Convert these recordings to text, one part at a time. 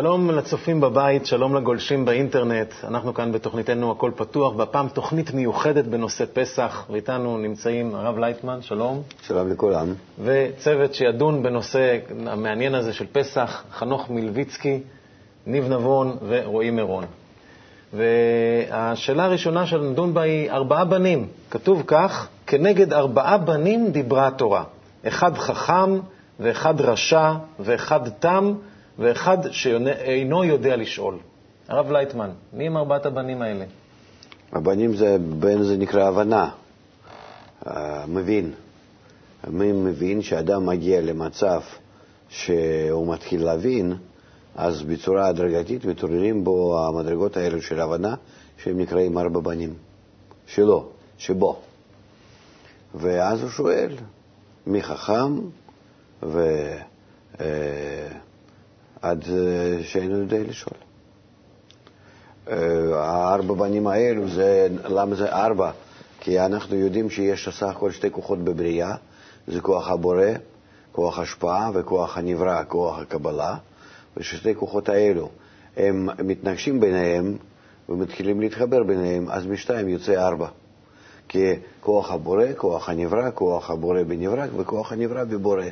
שלום לצופים בבית, שלום לגולשים באינטרנט. אנחנו כאן בתוכניתנו הכל פתוח, והפעם תוכנית מיוחדת בנושא פסח, ואיתנו נמצאים הרב לייטמן, שלום. שלום לכולם. וצוות שידון בנושא המעניין הזה של פסח, חנוך מלביצקי, ניב נבון ורועי מירון. והשאלה הראשונה שנדון בה היא ארבעה בנים. כתוב כך, כנגד ארבעה בנים דיברה התורה. אחד חכם ואחד רשע ואחד תם ואחד שאינו יודע לשאול. הרב לייטמן, מי הם ארבעת הבנים האלה? הבנים זה, בן זה נקרא הבנה, מבין. מי מבין שאדם מגיע למצב שהוא מתחיל להבין, אז בצורה הדרגתית מתעוררים בו המדרגות האלו של הבנה, שהם נקראים ארבע בנים. שלו, שבו. ואז הוא שואל, מי חכם ועד אה, שאינו יודע לשאול. אה, הארבע בנים האלו, זה, למה זה ארבע? כי אנחנו יודעים שיש סך הכל שתי כוחות בבריאה, זה כוח הבורא, כוח השפעה וכוח הנברא, כוח הקבלה, וששתי כוחות האלו הם מתנגשים ביניהם ומתחילים להתחבר ביניהם, אז משתיים יוצא ארבע. כי כוח הבורא, כוח הנברא, כוח הבורא בנברא וכוח הנברא בבורא.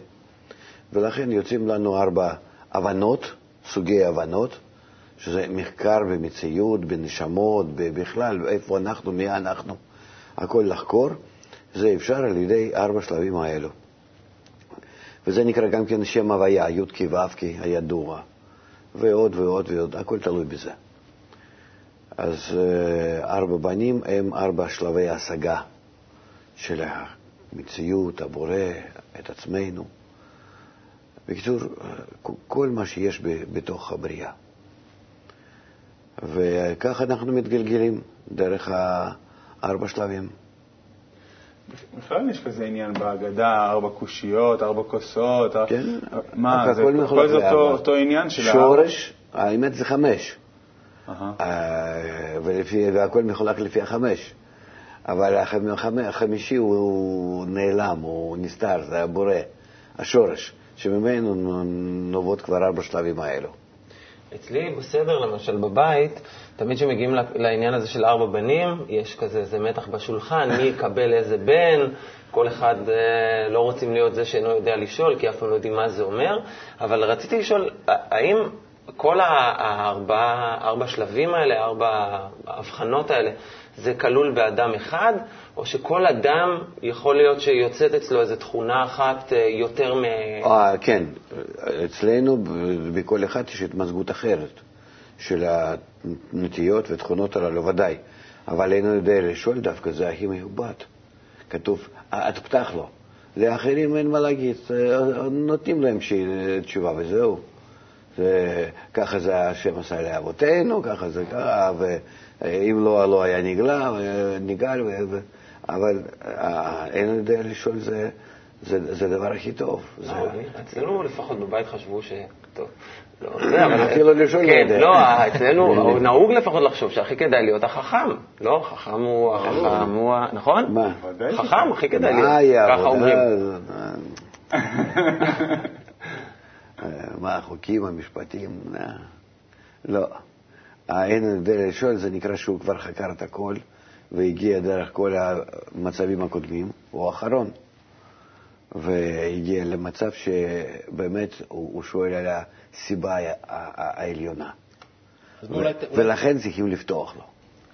ולכן יוצאים לנו ארבע הבנות, סוגי הבנות, שזה מחקר במציאות, בנשמות, בכלל, איפה אנחנו, מי אנחנו, הכל לחקור, זה אפשר על ידי ארבע שלבים האלו. וזה נקרא גם כן שם הוויה, י' כ' ו' כ' הידוע, ועוד ועוד ועוד, הכל תלוי בזה. אז אה, ארבע בנים הם ארבע שלבי השגה של המציאות, הבורא, את עצמנו. בקיצור, כל מה שיש בתוך הבריאה. וכך אנחנו מתגלגלים דרך הארבע שלבים. בכלל יש כזה עניין בהגדה, ארבע קושיות, ארבע כוסות. כן. מה, זה כל זה אותו, אותו עניין של... שורש, האמת זה חמש. ולפי, והכל מחולק לפי החמש. אבל החמישי הוא נעלם, הוא נסתר, זה הבורא, השורש, שממנו נובעות כבר ארבע שלבים האלו. אצלי בסדר, למשל בבית, תמיד כשמגיעים לעניין הזה של ארבע בנים, יש כזה איזה מתח בשולחן, מי יקבל איזה בן, כל אחד אה, לא רוצים להיות זה שאינו יודע לשאול, כי אף פעם לא יודעים מה זה אומר, אבל רציתי לשאול, האם כל הארבע, ארבע שלבים האלה, ארבע ההבחנות האלה, זה כלול באדם אחד, או שכל אדם יכול להיות שיוצאת אצלו איזו תכונה אחת אה, יותר מ... אה, כן, אצלנו בכל אחד יש התמזגות אחרת של הנטיות ותכונות הללו, ודאי. אבל אינו יודע לשאול דווקא, זה הכי מיובד. כתוב, את פתח לו. לאחרים אין מה להגיד, אה, נותנים להם תשובה וזהו. ככה זה השם עשה לאבותינו, ככה זה ככה, ואם לא, לא היה נגלה, נגאל, אבל אה, אין יודע לשאול זה, זה, זה הדבר הכי טוב. אצלנו לפחות בבית חשבו ש... טוב. לא, זה, אבל... אפילו לשאול לא יודע. לא, אצלנו נהוג לפחות לחשוב שהכי כדאי להיות החכם. לא, חכם הוא החכם הוא ה... נכון? מה? חכם, הכי כדאי להיות. ככה אומרים. מה החוקים, המשפטים, לא. האין יודע לשאול, זה נקרא שהוא כבר חקר את הכל והגיע דרך כל המצבים הקודמים, הוא האחרון. והגיע למצב שבאמת הוא שואל על הסיבה העליונה. ולכן צריכים לפתוח לו.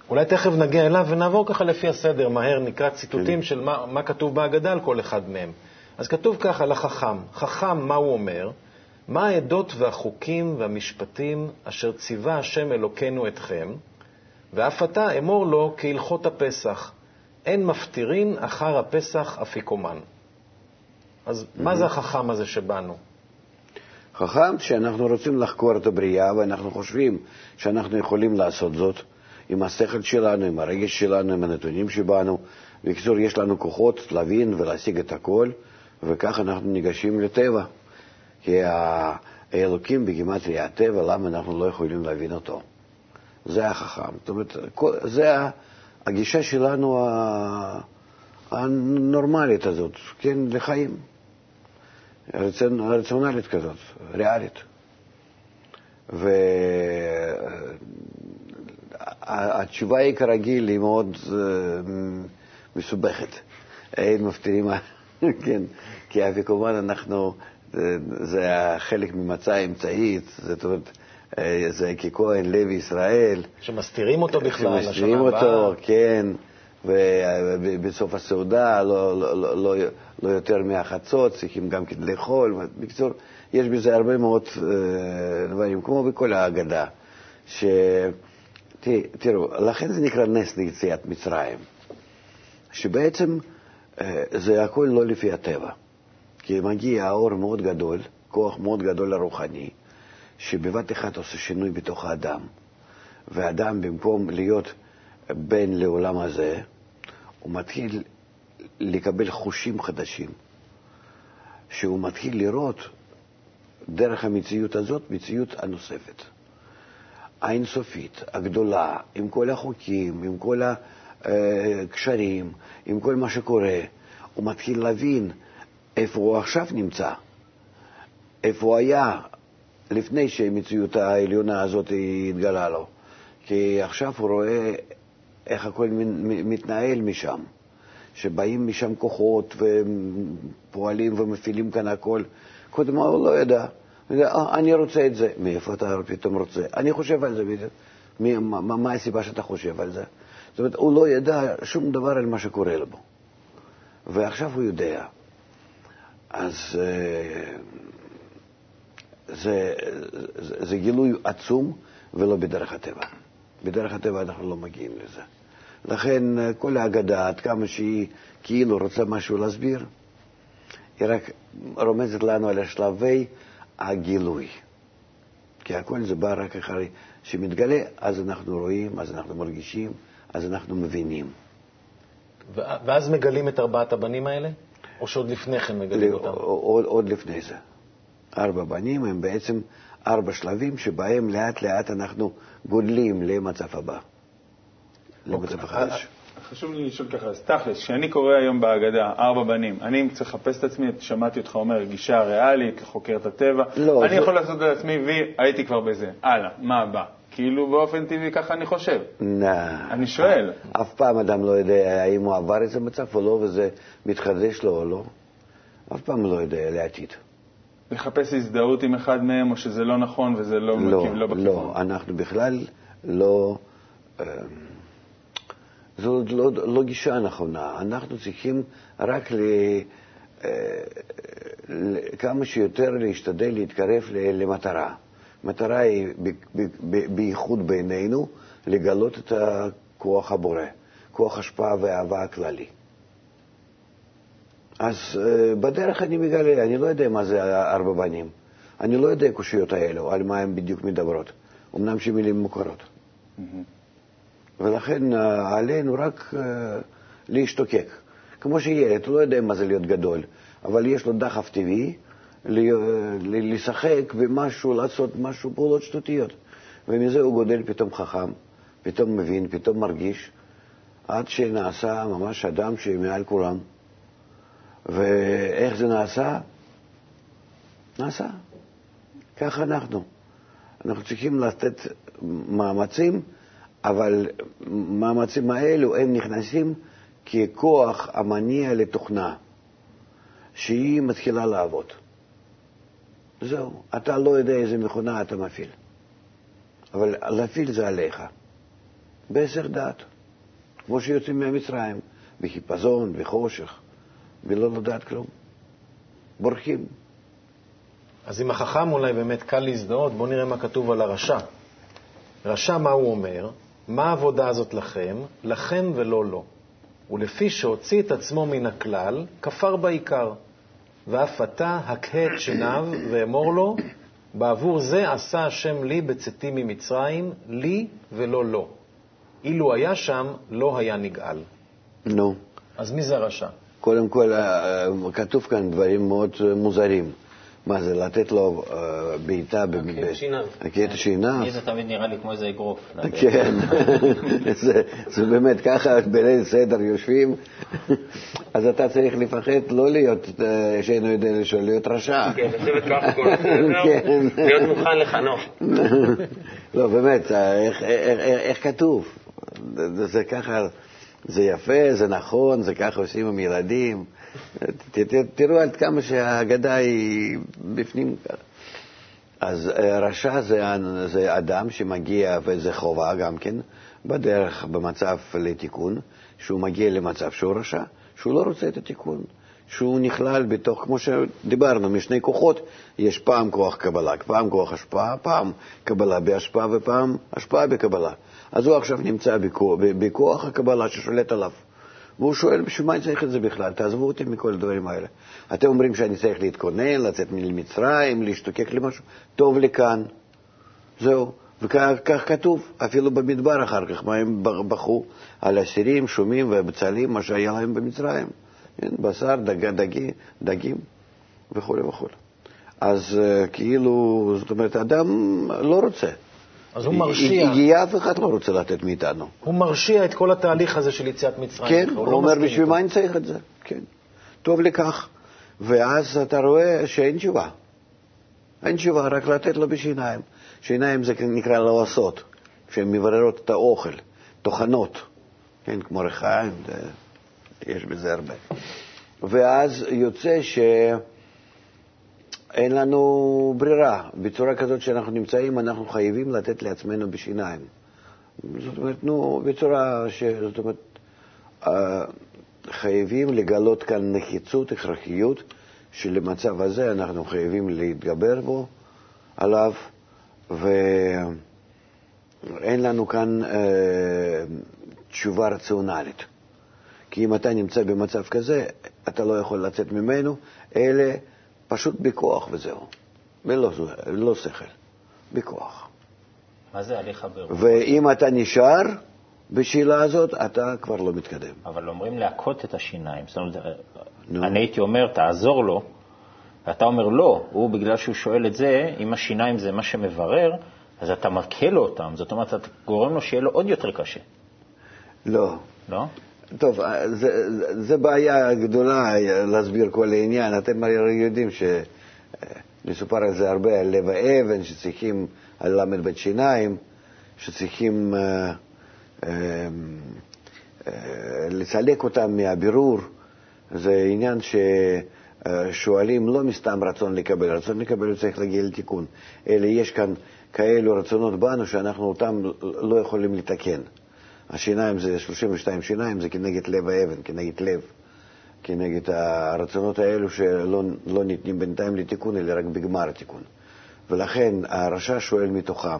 אולי תכף נגיע אליו ונעבור ככה לפי הסדר, מהר נקרא ציטוטים כן. של מה, מה כתוב בהגדה על כל אחד מהם. אז כתוב ככה לחכם, חכם, מה הוא אומר? מה העדות והחוקים והמשפטים אשר ציווה השם אלוקינו אתכם, ואף אתה אמור לו כהלכות הפסח, אין מפטירין אחר הפסח אפיקומן. אז mm-hmm. מה זה החכם הזה שבאנו? חכם שאנחנו רוצים לחקור את הבריאה ואנחנו חושבים שאנחנו יכולים לעשות זאת עם השכל שלנו, עם הרגש שלנו, עם הנתונים שבאנו. בקיצור, יש לנו כוחות להבין ולהשיג את הכל, וכך אנחנו ניגשים לטבע. כי האלוקים בגימטריה הטבע, למה אנחנו לא יכולים להבין אותו? זה החכם. זאת אומרת, זה הגישה שלנו הנורמלית הזאת, כן, לחיים. רצונלית כזאת, ריאלית. והתשובה היא כרגיל, היא מאוד אה, מסובכת. אין מפטירים, כן, כי אפיקומן אנחנו, זה חלק ממצע אמצעית, זאת אומרת, אה, זה ככהן לוי ישראל. שמסתירים אותו בכלל, שמסתירים אותו, כן, ובסוף הסעודה, לא, לא, לא, לא, לא יותר מהחצות, צריכים גם כן לאכול. בקיצור, יש בזה הרבה מאוד אה, דברים, כמו בכל ההגדה. ש... תראו, לכן זה נקרא נס ליציאת מצרים, שבעצם אה, זה הכל לא לפי הטבע. כי מגיע האור מאוד גדול, כוח מאוד גדול לרוחני, שבבת אחת עושה שינוי בתוך האדם. והאדם, במקום להיות בן לעולם הזה, הוא מתחיל לקבל חושים חדשים, שהוא מתחיל לראות דרך המציאות הזאת מציאות הנוספת. האינסופית, הגדולה, עם כל החוקים, עם כל הקשרים, עם כל מה שקורה, הוא מתחיל להבין איפה הוא עכשיו נמצא, איפה הוא היה לפני שהמציאות העליונה הזאת התגלה לו. כי עכשיו הוא רואה איך הכל מתנהל משם, שבאים משם כוחות ופועלים ומפעילים כאן הכל. קודם הוא לא ידע. אה, אני רוצה את זה. מאיפה אתה פתאום רוצה? אני חושב על זה. מה, מה הסיבה שאתה חושב על זה? זאת אומרת, הוא לא ידע שום דבר על מה שקורה לו. ועכשיו הוא יודע. אז אה, זה, זה, זה גילוי עצום ולא בדרך הטבע. בדרך הטבע אנחנו לא מגיעים לזה. לכן אה, כל ההגדה, עד כמה שהיא כאילו רוצה משהו להסביר, היא רק רומזת לנו על השלבי הגילוי. כי הכל זה בא רק אחרי שמתגלה, אז אנחנו רואים, אז אנחנו מרגישים, אז אנחנו מבינים. ואז מגלים את ארבעת הבנים האלה? או שעוד לפני כן מגלים אותם? עוד, עוד לפני זה. ארבע בנים הם בעצם ארבע שלבים שבהם לאט לאט אנחנו גודלים למצב הבא, למצב אוקיי. החדש. חשוב לי לשאול ככה, אז תכלס, כשאני קורא היום בהגדה ארבע בנים, אני צריך לחפש את עצמי, שמעתי אותך אומר גישה ריאלית, חוקר את הטבע, לא, אני זה... יכול לעשות את עצמי והייתי כבר בזה, הלאה, מה הבא? כאילו באופן טבעי ככה אני חושב. נא. אני שואל. אף פעם אדם לא יודע האם הוא עבר איזה מצב או לא, וזה מתחדש לו או לא. אף פעם לא יודע לעתיד. לחפש הזדהות עם אחד מהם, או שזה לא נכון וזה לא, לא, מקיב, לא בכיוון? לא, אנחנו בכלל לא... אה, זו לא, לא גישה נכונה. אנחנו צריכים רק ל, אה, ל, כמה שיותר להשתדל להתקרב למטרה. המטרה היא, בייחוד בינינו, לגלות את כוח הבורא, כוח השפעה ואהבה הכללי. אז uh, בדרך אני מגלה, אני לא יודע מה זה ארבע בנים. אני לא יודע קושיות האלו, על מה הן בדיוק מדברות. אמנם שמילים מוכרות. Mm-hmm. ולכן uh, עלינו רק uh, להשתוקק. כמו שילד, הוא לא יודע מה זה להיות גדול, אבל יש לו דחף טבעי לשחק במשהו, לעשות משהו, פעולות שטותיות. ומזה הוא גודל פתאום חכם, פתאום מבין, פתאום מרגיש, עד שנעשה ממש אדם שמעל כולם. ואיך זה נעשה? נעשה. ככה אנחנו. אנחנו צריכים לתת מאמצים, אבל מאמצים האלו הם נכנסים ככוח המניע לתוכנה, שהיא מתחילה לעבוד. זהו, אתה לא יודע איזה מכונה אתה מפעיל, אבל להפעיל זה עליך, בהסר דעת, כמו שיוצאים ממצרים, בחיפזון, בחושך. ולא לדעת כלום. בורחים. אז עם החכם אולי באמת קל להזדהות, בואו נראה מה כתוב על הרשע. רשע, מה הוא אומר? מה העבודה הזאת לכם? לכם ולא לו. ולפי שהוציא את עצמו מן הכלל, כפר בעיקר. ואף אתה הקהה את שיניו ואמור לו, בעבור זה עשה השם לי בצאתי ממצרים, לי ולא לו. אילו היה שם, לא היה נגאל. נו. No. אז מי זה הרשע? קודם כל, אה, כתוב כאן דברים מאוד מוזרים. מה זה, לתת לו אה, בעיטה, ב- שיניו. להכיר את שיניו? לי זה תמיד נראה לי כמו איזה אגרוף. כן, זה, באמת ככה בליל סדר יושבים, אז אתה צריך לפחד לא להיות, אה, שאינו יודע לשאול, להיות רשע. כן, לשבת ככה כל הסדר, כן. להיות מוכן לחנוך. לא, באמת, אה, איך, כתוב? זה ככה, זה יפה, זה נכון, זה ככה עושים עם ילדים. תראו עד כמה שהאגדה היא בפנים. אז אה, רשע זה, זה אדם שמגיע, וזה חובה גם כן, בדרך, במצב לתיקון, שהוא מגיע למצב שהוא רשע, שהוא לא רוצה את התיקון, שהוא נכלל בתוך, כמו שדיברנו, משני כוחות, יש פעם כוח קבלה, פעם כוח השפעה, פעם קבלה בהשפעה ופעם השפעה בקבלה. אז הוא עכשיו נמצא בכוח, הקבלה ששולט עליו. והוא שואל, בשביל מה אני צריך את זה בכלל? תעזבו אותי מכל הדברים האלה. אתם אומרים שאני צריך להתכונן, לצאת ממצרים, להשתוקק למשהו, טוב לי כאן. זהו. וכך כתוב, אפילו במדבר אחר כך, מה הם בכו על אסירים, שומים ובצלים, מה שהיה להם במצרים. כן, בשר, דג, דגי, דגים וכו' וכו'. אז אה, כאילו, זאת אומרת, אדם לא רוצה. אז הוא מרשיע, הגיע, אף אחד לא רוצה לתת מאיתנו. הוא מרשיע את כל התהליך הזה של יציאת מצרים. כן, הוא הוא לא אומר, בשביל. מה אני צריך את זה? כן. טוב לי כך. ואז אתה רואה שאין תשובה. אין תשובה, רק לתת לו בשיניים. שיניים זה נקרא לעשות, שהן מבררות את האוכל, טוחנות, כן, כמו ריחיים, זה- יש בזה הרבה. ואז יוצא שאין לנו ברירה. בצורה כזאת שאנחנו נמצאים, אנחנו חייבים לתת לעצמנו בשיניים. זאת אומרת, נו, בצורה ש... זאת אומרת, אה, חייבים לגלות כאן נחיצות, הכרחיות, שלמצב הזה אנחנו חייבים להתגבר בו, עליו, ואין לנו כאן אה, תשובה רציונלית. כי אם אתה נמצא במצב כזה, אתה לא יכול לצאת ממנו, אלא פשוט בכוח וזהו. ולא לא שכל, בכוח. מה זה הליך הבירור? ואם אתה נשאר בשאלה הזאת, אתה כבר לא מתקדם. אבל אומרים להכות את השיניים. זאת אומרת, נו. אני הייתי אומר, תעזור לו, ואתה אומר לא, הוא בגלל שהוא שואל את זה, אם השיניים זה מה שמברר, אז אתה מכה לו אותם. זאת אומרת, אתה גורם לו שיהיה לו עוד יותר קשה, לא. לא? טוב, זה, זה- בעיה גדולה להסביר כל העניין. אתם הרי יודעים שמסופר על זה הרבה, על לב האבן, שצריכים, על ל"ב שיניים, שצריכים אה, אה, אה, לסלק אותם מהבירור. זה עניין ששואלים לא מסתם רצון לקבל, רצון לקבל צריך להגיע לתיקון, אלא יש כאן כאלו רצונות בנו שאנחנו אותם לא יכולים לתקן. השיניים זה 32 שיניים, זה כנגד לב האבן, כנגד לב, כנגד הרצונות האלו שלא לא ניתנים בינתיים לתיקון, אלא רק בגמר התיקון. ולכן הרשע שואל מתוכם,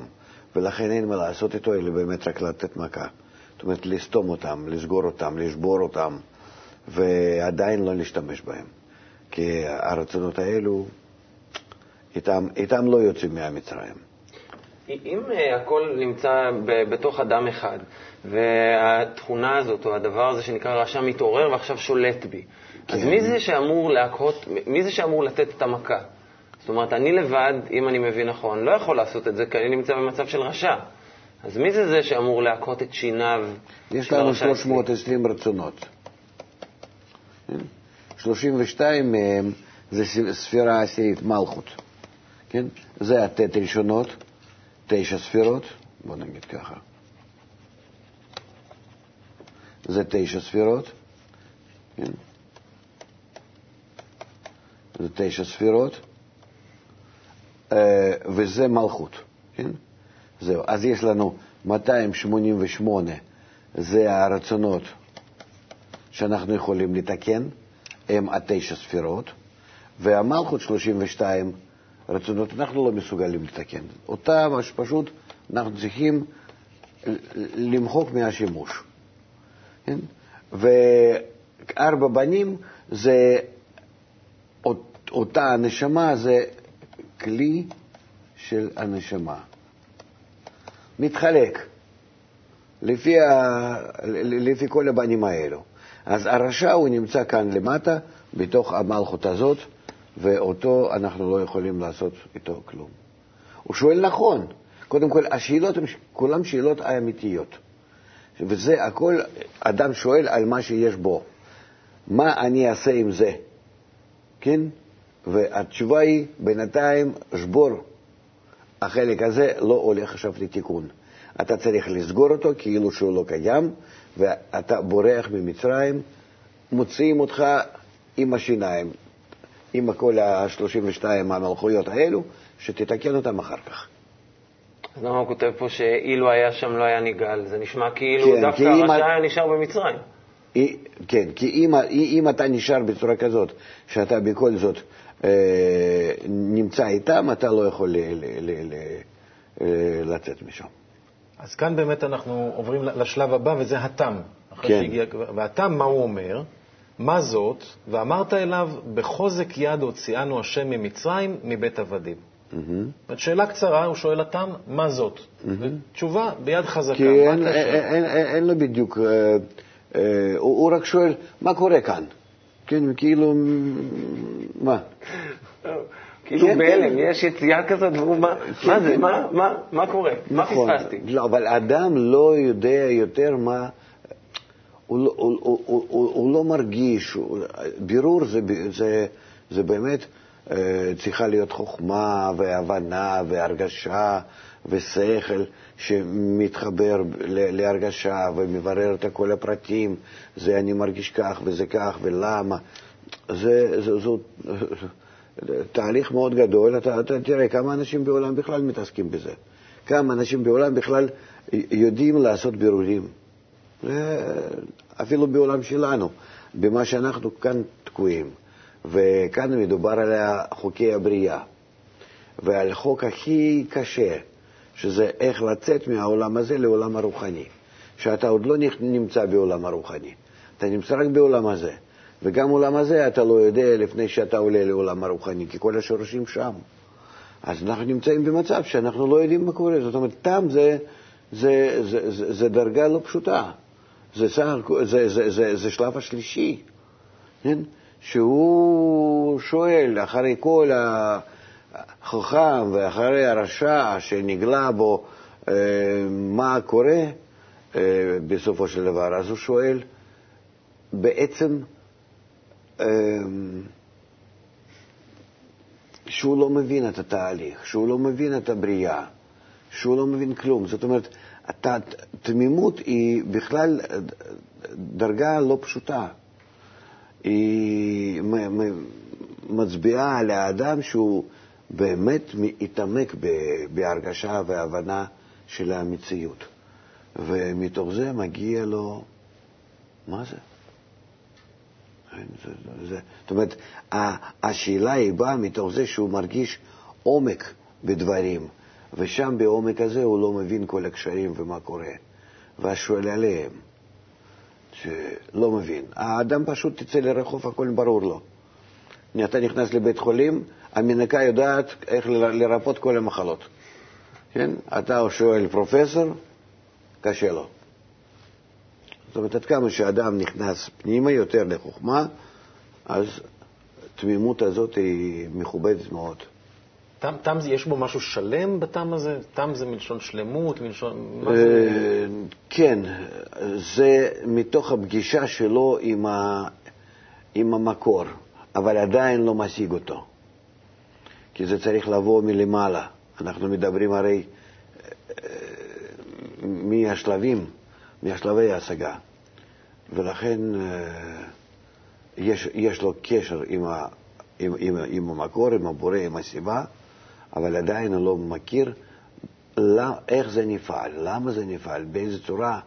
ולכן אין מה לעשות איתו, אלא באמת רק לתת מכה. זאת אומרת, לסתום אותם, לסגור אותם, לשבור אותם, ועדיין לא להשתמש בהם. כי הרצונות האלו, איתם, איתם לא יוצאים מהמצרים. אם אה, הכל נמצא בתוך אדם אחד, והתכונה הזאת, או הדבר הזה שנקרא רשע, מתעורר ועכשיו שולט בי, אז כן. מי זה שאמור להכות, מי זה שאמור לתת את המכה? זאת אומרת, אני לבד, אם אני מבין נכון, לא יכול לעשות את זה, כי אני נמצא במצב של רשע. אז מי זה זה שאמור להכות את שיניו יש לנו הרשע אצלי? 320 רצונות. כן? 32 מהם זה ספירה עשירית, מלכות. כן? זה הט' ראשונות, תשע ספירות, בוא נגיד ככה. זה תשע ספירות, כן? זה תשע ספירות, אה, וזה מלכות, כן? זהו. אז יש לנו 288, זה הרצונות שאנחנו יכולים לתקן, הם התשע ספירות, והמלכות 32 רצונות אנחנו לא מסוגלים לתקן. אותם אז פשוט אנחנו צריכים למחוק מהשימוש. כן? וארבע בנים זה אות- אותה הנשמה, זה כלי של הנשמה. מתחלק לפי, ה... לפי כל הבנים האלו. אז הרשע הוא נמצא כאן למטה, בתוך המלכות הזאת, ואותו אנחנו לא יכולים לעשות איתו כלום. הוא שואל נכון. קודם כל, השאלות הן כולן שאלות אמיתיות. וזה הכל, אדם שואל על מה שיש בו. מה אני אעשה עם זה? כן? והתשובה היא, בינתיים, שבור. החלק הזה לא הולך עכשיו לתיקון. אתה צריך לסגור אותו כאילו שהוא לא קיים, ואתה בורח ממצרים, מוציאים אותך עם השיניים, עם כל ה-32 המלכויות האלו, שתתקן אותם אחר כך. אז למה הוא כותב פה שאילו היה שם לא היה ניגל? זה נשמע כאילו כן, דווקא הרשע היה נשאר במצרים. היא- כן, כי אם, אם אתה נשאר בצורה כזאת, שאתה בכל זאת אה, נמצא איתם, אתה לא יכול ל, ל, ל, ל, אה, לצאת משם. אז כאן באמת אנחנו עוברים לשלב הבא, וזה התם. כן. שהגיע, והתם, מה הוא אומר? מה זאת? ואמרת אליו, בחוזק יד הוציאנו השם ממצרים, מבית עבדים. זאת שאלה קצרה, הוא שואל התם, מה זאת? תשובה ביד חזקה. כי אין? אין, אין, אין, אין לו בדיוק, אה, אה, הוא, הוא רק שואל, מה קורה כאן? כן, כאילו, מה? כאילו כן, בהלם, כן. יש יציאה כזאת, והוא, מה מה זה, מה- מה- מה קורה? מה נכון. פספסתי? לא, אבל אדם לא יודע יותר מה... הוא, לא- הוא, הוא, הוא, הוא, הוא לא מרגיש, הוא, בירור זה, זה, זה באמת צריכה להיות חוכמה והבנה והרגשה ושכל שמתחבר להרגשה ומברר את כל הפרטים, זה אני מרגיש כך וזה כך ולמה. זה, זה, זו, תהליך מאוד גדול, אתה, אתה תראה כמה אנשים בעולם בכלל מתעסקים בזה. כמה אנשים בעולם בכלל יודעים לעשות בירורים. זה אפילו בעולם שלנו, במה שאנחנו כאן תקועים. וכאן מדובר על חוקי הבריאה, ועל חוק הכי קשה, שזה איך לצאת מהעולם הזה לעולם הרוחני. שאתה עוד לא נמצא בעולם הרוחני, אתה נמצא רק בעולם הזה. וגם עולם הזה אתה לא יודע לפני שאתה עולה לעולם הרוחני, כי כל השורשים שם. אז אנחנו נמצאים במצב שאנחנו לא יודעים מה קורה. זאת אומרת, תם זה, זה, זה, זה, זה דרגה לא פשוטה. זה, סך, הכל- זה, זה, זה, זה שלב השלישי, כן? שהוא שואל, אחרי כל החכם ואחרי הרשע שנגלה בו אה, מה קורה אה, בסופו של דבר, אז הוא שואל בעצם אה, שהוא לא מבין את התהליך, שהוא לא מבין את הבריאה, שהוא לא מבין כלום. זאת אומרת, הת- תמימות היא בכלל דרגה לא פשוטה. היא מצביעה על האדם שהוא באמת מתעמק ב- בהרגשה והבנה של המציאות. ומתוך זה מגיע לו, מה זה? זה, זה, זאת אומרת, השאלה היא באה מתוך זה שהוא מרגיש עומק בדברים, ושם בעומק הזה הוא לא מבין כל הקשרים ומה קורה, ואז שואל עליהם, שלא מבין. האדם פשוט תצא לרחוב, הכל ברור לו. אתה נכנס לבית חולים, המנקה יודעת איך לרפות כל המחלות. כן? אתה שואל פרופסור, קשה לו. זאת אומרת, עד כמה שאדם נכנס פנימה יותר לחוכמה, אז התמימות הזאת היא מכובדת מאוד. תם, תם, זה- יש בו משהו שלם בתם הזה? תם זה מלשון שלמות, מלשון... מה זה? אה, כן, זה מתוך הפגישה שלו עם, ה, עם המקור, אבל עדיין לא משיג אותו. כי זה צריך לבוא מלמעלה. אנחנו מדברים הרי אה, מהשלבים, מהשלבי ההשגה. ולכן אה, יש, יש לו קשר עם, ה, עם, עם, עם המקור, עם הבורא, עם הסיבה, אבל עדיין הוא לא מכיר לא, איך זה נפעל, למה זה נפעל, באיזה צורה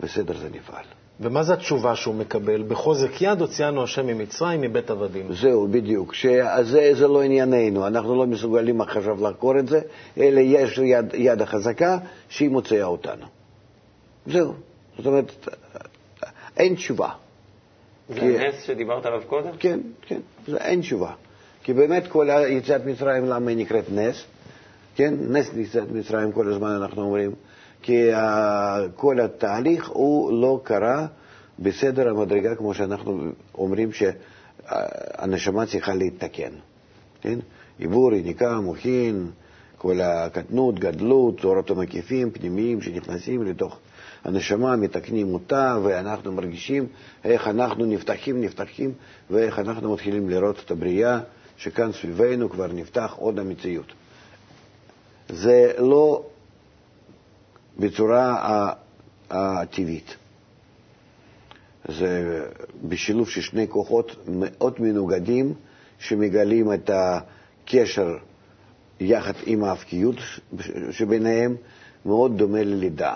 וסדר זה נפעל. ומה זה התשובה שהוא מקבל? בחוזק יד הוציאנו השם ממצרים, מבית עבדים. זהו, בדיוק. שזה זה לא ענייננו, אנחנו לא מסוגלים עכשיו לחקור את זה, אלא יש יד, יד החזקה שהיא מוציאה אותנו. זהו. זאת אומרת, אין תשובה. זה כי- הנס שדיברת עליו קודם? כן, כן, זה אין תשובה. כי באמת כל יציאת מצרים, למה היא נקראת נס? כן, נס יציאת מצרים כל הזמן אנחנו אומרים. כי כל התהליך הוא לא קרה בסדר המדרגה כמו שאנחנו אומרים שהנשמה צריכה להתתקן. כן? עיבור, יניקה, מוחין, כל הקטנות, גדלות, צורות המקיפים, פנימיים, שנכנסים לתוך הנשמה, מתקנים אותה, ואנחנו מרגישים איך אנחנו נפתחים, נפתחים, ואיך אנחנו מתחילים לראות את הבריאה, שכאן סביבנו כבר נפתח עוד המציאות. זה לא בצורה הטבעית. זה בשילוב של שני כוחות מאוד מנוגדים שמגלים את הקשר יחד עם האבקיות שביניהם, מאוד דומה ללידה,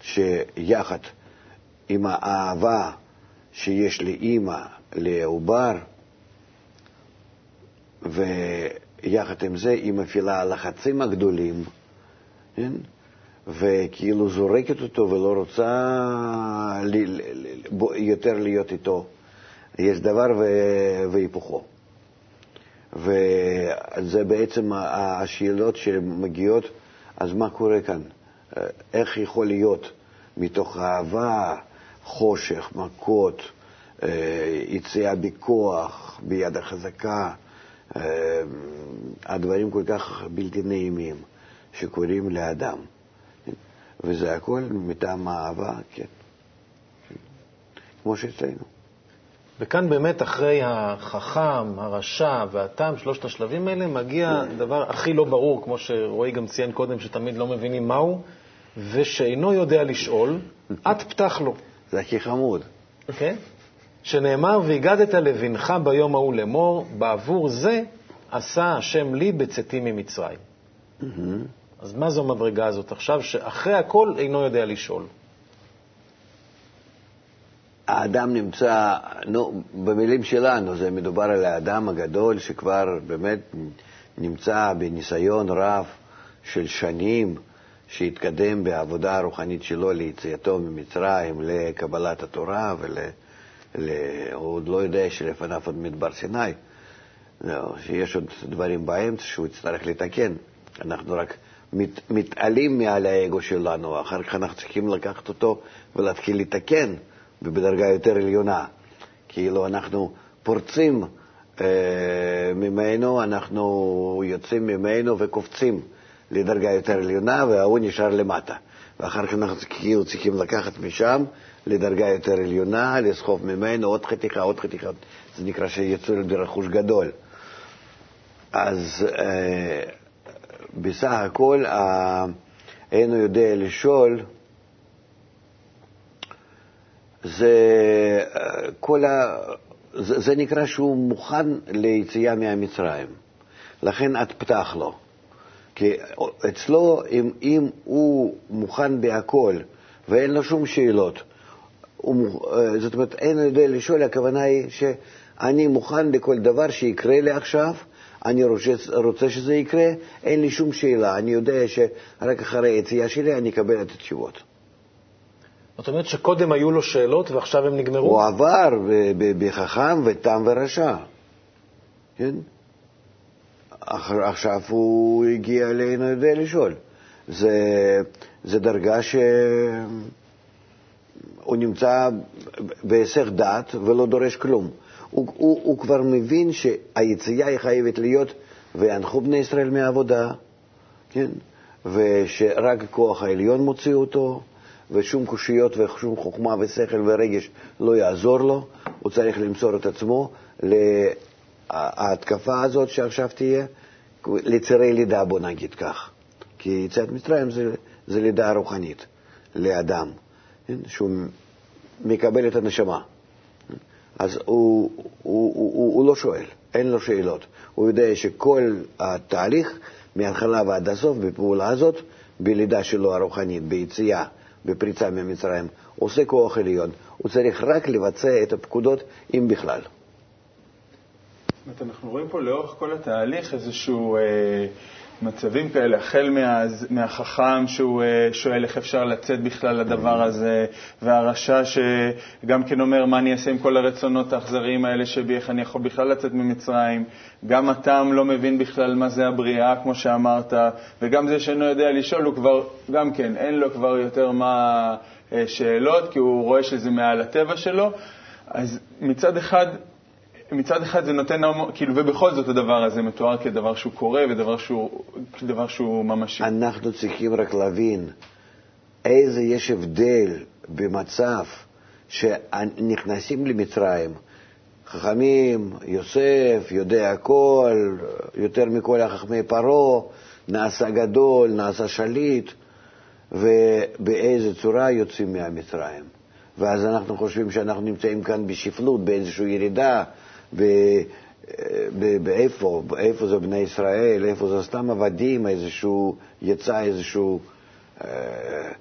שיחד עם האהבה שיש לאימא לעובר, ויחד עם זה היא מפעילה הלחצים הגדולים, כן? וכאילו זורקת אותו ולא רוצה יותר להיות איתו. יש דבר והיפוכו. וזה בעצם השאלות שמגיעות, אז מה קורה כאן? איך יכול להיות מתוך אהבה, חושך, מכות, אה, יציאה בכוח, ביד החזקה, הדברים כל כך בלתי נעימים שקורים לאדם. וזה הכל מטעם האהבה, כן. כמו שאצלנו. וכאן באמת אחרי החכם, הרשע והתם, שלושת השלבים האלה, מגיע הדבר הכי לא ברור, כמו שרועי גם ציין קודם, שתמיד לא מבינים מהו, ושאינו יודע לשאול, את פתח לו. זה הכי חמוד. כן? שנאמר, והגדת לבנך ביום ההוא לאמור, בעבור זה עשה השם לי בצאתי ממצרים. אז מה זו המדרגה הזאת עכשיו, שאחרי הכל אינו יודע לשאול? האדם נמצא, נו, במילים שלנו, זה מדובר על האדם הגדול שכבר באמת נמצא בניסיון רב של שנים, שהתקדם בעבודה הרוחנית שלו ליציאתו ממצרים, לקבלת התורה, ול... הוא עוד לא יודע שלפניו עוד מדבר סיני, לא, שיש עוד דברים באמצע שהוא יצטרך לתקן. אנחנו רק מת, מתעלים מעל האגו שלנו, אחר כך אנחנו צריכים לקחת אותו ולהתחיל לתקן בדרגה יותר עליונה. כאילו אנחנו פורצים אה, ממנו, אנחנו יוצאים ממנו וקופצים לדרגה יותר עליונה, וההוא נשאר למטה. ואחר כך אנחנו כאילו צריכים לקחת משם לדרגה יותר עליונה, לסחוב ממנו עוד חתיכה, עוד חתיכה. זה נקרא שיצאו לרכוש גדול. אז אה, בסך הכל אינו יודע לשאול, זה, כל ה, זה, זה נקרא שהוא מוכן ליציאה מהמצרים. לכן את פתח לו. כי אצלו, אם, אם הוא מוכן בהכל ואין לו שום שאלות, זאת אומרת, אין יודע לשאול, הכוונה היא שאני מוכן לכל דבר שיקרה לי עכשיו, אני רוצה, רוצה שזה יקרה, אין לי שום שאלה, אני יודע שרק אחרי היציאה שלי אני אקבל את התשובות. זאת אומרת שקודם היו לו שאלות ועכשיו הם נגמרו? הוא עבר בחכם ותם ורשע, כן? עכשיו הוא הגיע אלינו יודע לשאול. זה, זה דרגה שהוא נמצא בהיסח דעת ולא דורש כלום. הוא, הוא, הוא כבר מבין שהיציאה היא חייבת להיות, וינחו בני ישראל מהעבודה, כן? ושרק הכוח העליון מוציא אותו, ושום קושיות ושום חוכמה ושכל ורגש לא יעזור לו, הוא צריך למסור את עצמו להתקפה הזאת שעכשיו תהיה, לצירי לידה, בוא נגיד כך. כי יציאת מצרים זה, זה לידה רוחנית לאדם? שהוא מקבל את הנשמה. אז הוא, הוא, הוא, הוא, הוא לא שואל, אין לו שאלות. הוא יודע שכל התהליך, מההתחלה ועד הסוף, בפעולה הזאת, בלידה שלו הרוחנית, ביציאה, בפריצה ממצרים, עושה כוח עליון. הוא צריך רק לבצע את הפקודות, אם בכלל. אנחנו רואים פה לאורך כל התהליך איזשהו... אה... מצבים כאלה, החל מה, מהחכם שהוא אה, שואל איך אפשר לצאת בכלל לדבר הזה, והרשע שגם כן אומר מה אני אעשה עם כל הרצונות האכזריים האלה שבי, איך אני יכול בכלל לצאת ממצרים, גם הטעם לא מבין בכלל מה זה הבריאה, כמו שאמרת, וגם זה שאינו יודע לשאול, הוא כבר, גם כן, אין לו כבר יותר מה אה, שאלות, כי הוא רואה שזה מעל הטבע שלו. אז מצד אחד, מצד אחד זה נותן, כאילו, ובכל זאת הדבר הזה מתואר כדבר שהוא קורה ודבר שהוא, שהוא ממשי. אנחנו צריכים רק להבין איזה יש הבדל במצב שנכנסים למצרים, חכמים, יוסף, יודע הכל, יותר מכל החכמי פרעה, נעשה גדול, נעשה שליט, ובאיזה צורה יוצאים מהמצרים. ואז אנחנו חושבים שאנחנו נמצאים כאן בשפלות, באיזושהי ירידה, ב- באיפה, איפה זה בני ישראל, איפה זה סתם עבדים, איזשהו, יצא איזשהו אה, אה,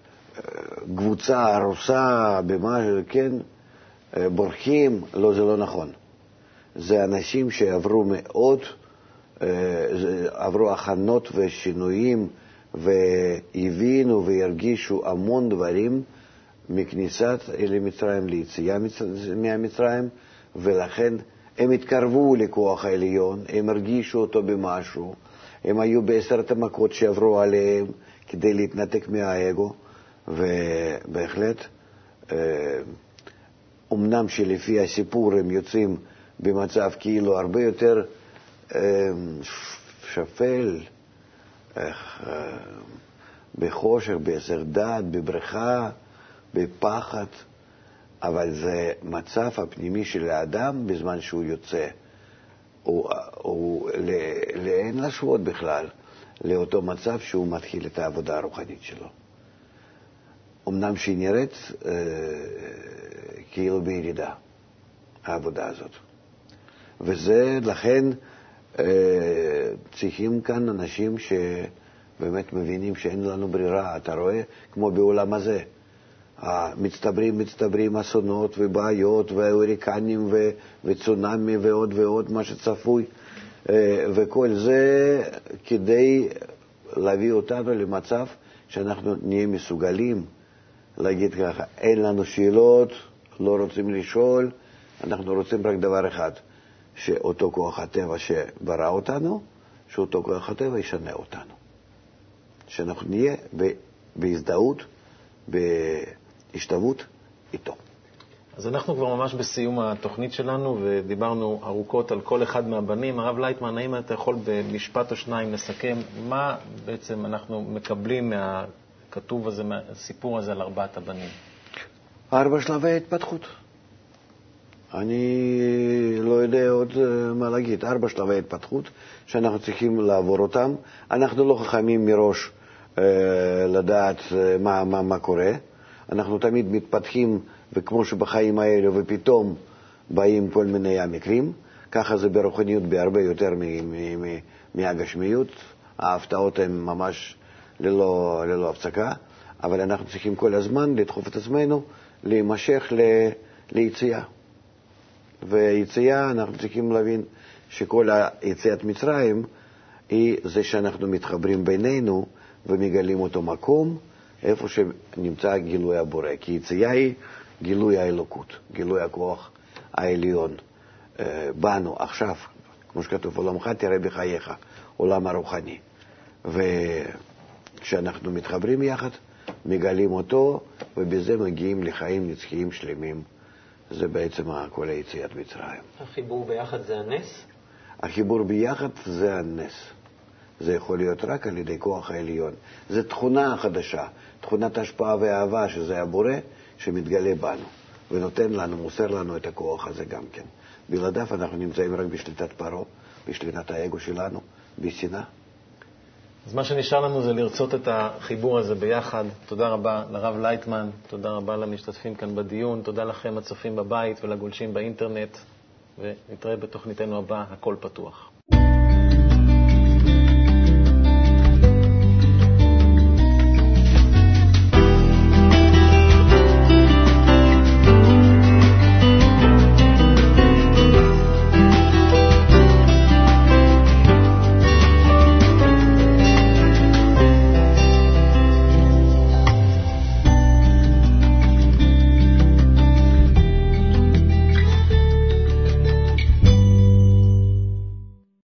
קבוצה הרוסה, במה, כן, אה, בורחים, לא, זה לא נכון. זה אנשים שעברו אה, זה- עברו הכנות ושינויים והבינו והרגישו המון דברים מכניסת למצרים ליציאה מצ- מהמצרים, ולכן הם התקרבו לכוח העליון, הם הרגישו אותו במשהו, הם היו בעשרת המכות שעברו עליהם כדי להתנתק מהאגו, ובהחלט, אה, אמנם שלפי הסיפור הם יוצאים במצב כאילו הרבה יותר אה, שפל, איך, אה, בחושך, בהיסח דעת, בבריכה, בפחד, אבל זה מצב הפנימי של האדם בזמן שהוא יוצא. הוא, הוא ל- לאין להשוות בכלל לאותו מצב שהוא מתחיל את העבודה הרוחנית שלו. אמנם שהיא נראית אה, כאילו בירידה, העבודה הזאת. וזה, לכן אה, צריכים כאן אנשים שבאמת מבינים שאין לנו ברירה. אתה רואה, כמו בעולם הזה, מצטברים, מצטברים אסונות ובעיות והוריקנים ו- וצונאמי ועוד ועוד, מה שצפוי, אה, וכל זה כדי להביא אותנו למצב שאנחנו נהיה מסוגלים להגיד ככה, אין לנו שאלות, לא רוצים לשאול, אנחנו רוצים רק דבר אחד, שאותו כוח הטבע שברא אותנו, שאותו כוח הטבע ישנה אותנו. שאנחנו נהיה ב- בהשתוות איתו. אז אנחנו כבר ממש בסיום התוכנית שלנו, ודיברנו ארוכות על כל אחד מהבנים. הרב לייטמן, האם אתה יכול במשפט או שניים לסכם מה בעצם אנחנו מקבלים מהכתוב הזה, מהסיפור הזה על ארבעת הבנים? ארבע שלבי התפתחות. אני לא יודע עוד אה, מה להגיד. ארבע שלבי התפתחות שאנחנו צריכים לעבור אותם. אנחנו לא חכמים מראש אה, לדעת אה, מה, מה, מה קורה. אנחנו תמיד מתפתחים, וכמו שבחיים האלה, ופתאום באים כל מיני המקרים. ככה זה ברוחניות בהרבה יותר מהגשמיות. ההפתעות הן ממש ללא, ללא הפסקה, אבל אנחנו צריכים כל הזמן לדחוף את עצמנו להימשך ל- ליציאה. ויציאה, אנחנו צריכים להבין שכל יציאת מצרים היא זה שאנחנו מתחברים בינינו ומגלים אותו מקום, איפה שנמצא גילוי הבורא. כי יציאה היא גילוי האלוקות, גילוי הכוח העליון אה, בנו עכשיו, כמו שכתוב, עולמך תראה בחייך, עולם הרוחני. וכשאנחנו מתחברים יחד, מגלים אותו, ובזה מגיעים לחיים נצחיים שלמים. זה בעצם כל היציאת מצרים. החיבור ביחד זה הנס? החיבור ביחד זה הנס. זה יכול להיות רק על ידי כוח העליון. זו תכונה חדשה, תכונת השפעה ואהבה, שזה הבורא שמתגלה בנו, ונותן לנו, מוסר לנו את הכוח הזה גם כן. בלעדיו אנחנו נמצאים רק בשליטת פרעה, בשליטת האגו שלנו, בשנאה. אז מה שנשאר לנו זה לרצות את החיבור הזה ביחד. תודה רבה לרב לייטמן, תודה רבה למשתתפים כאן בדיון, תודה לכם הצופים בבית ולגולשים באינטרנט, ונתראה בתוכניתנו הבאה, הכל פתוח.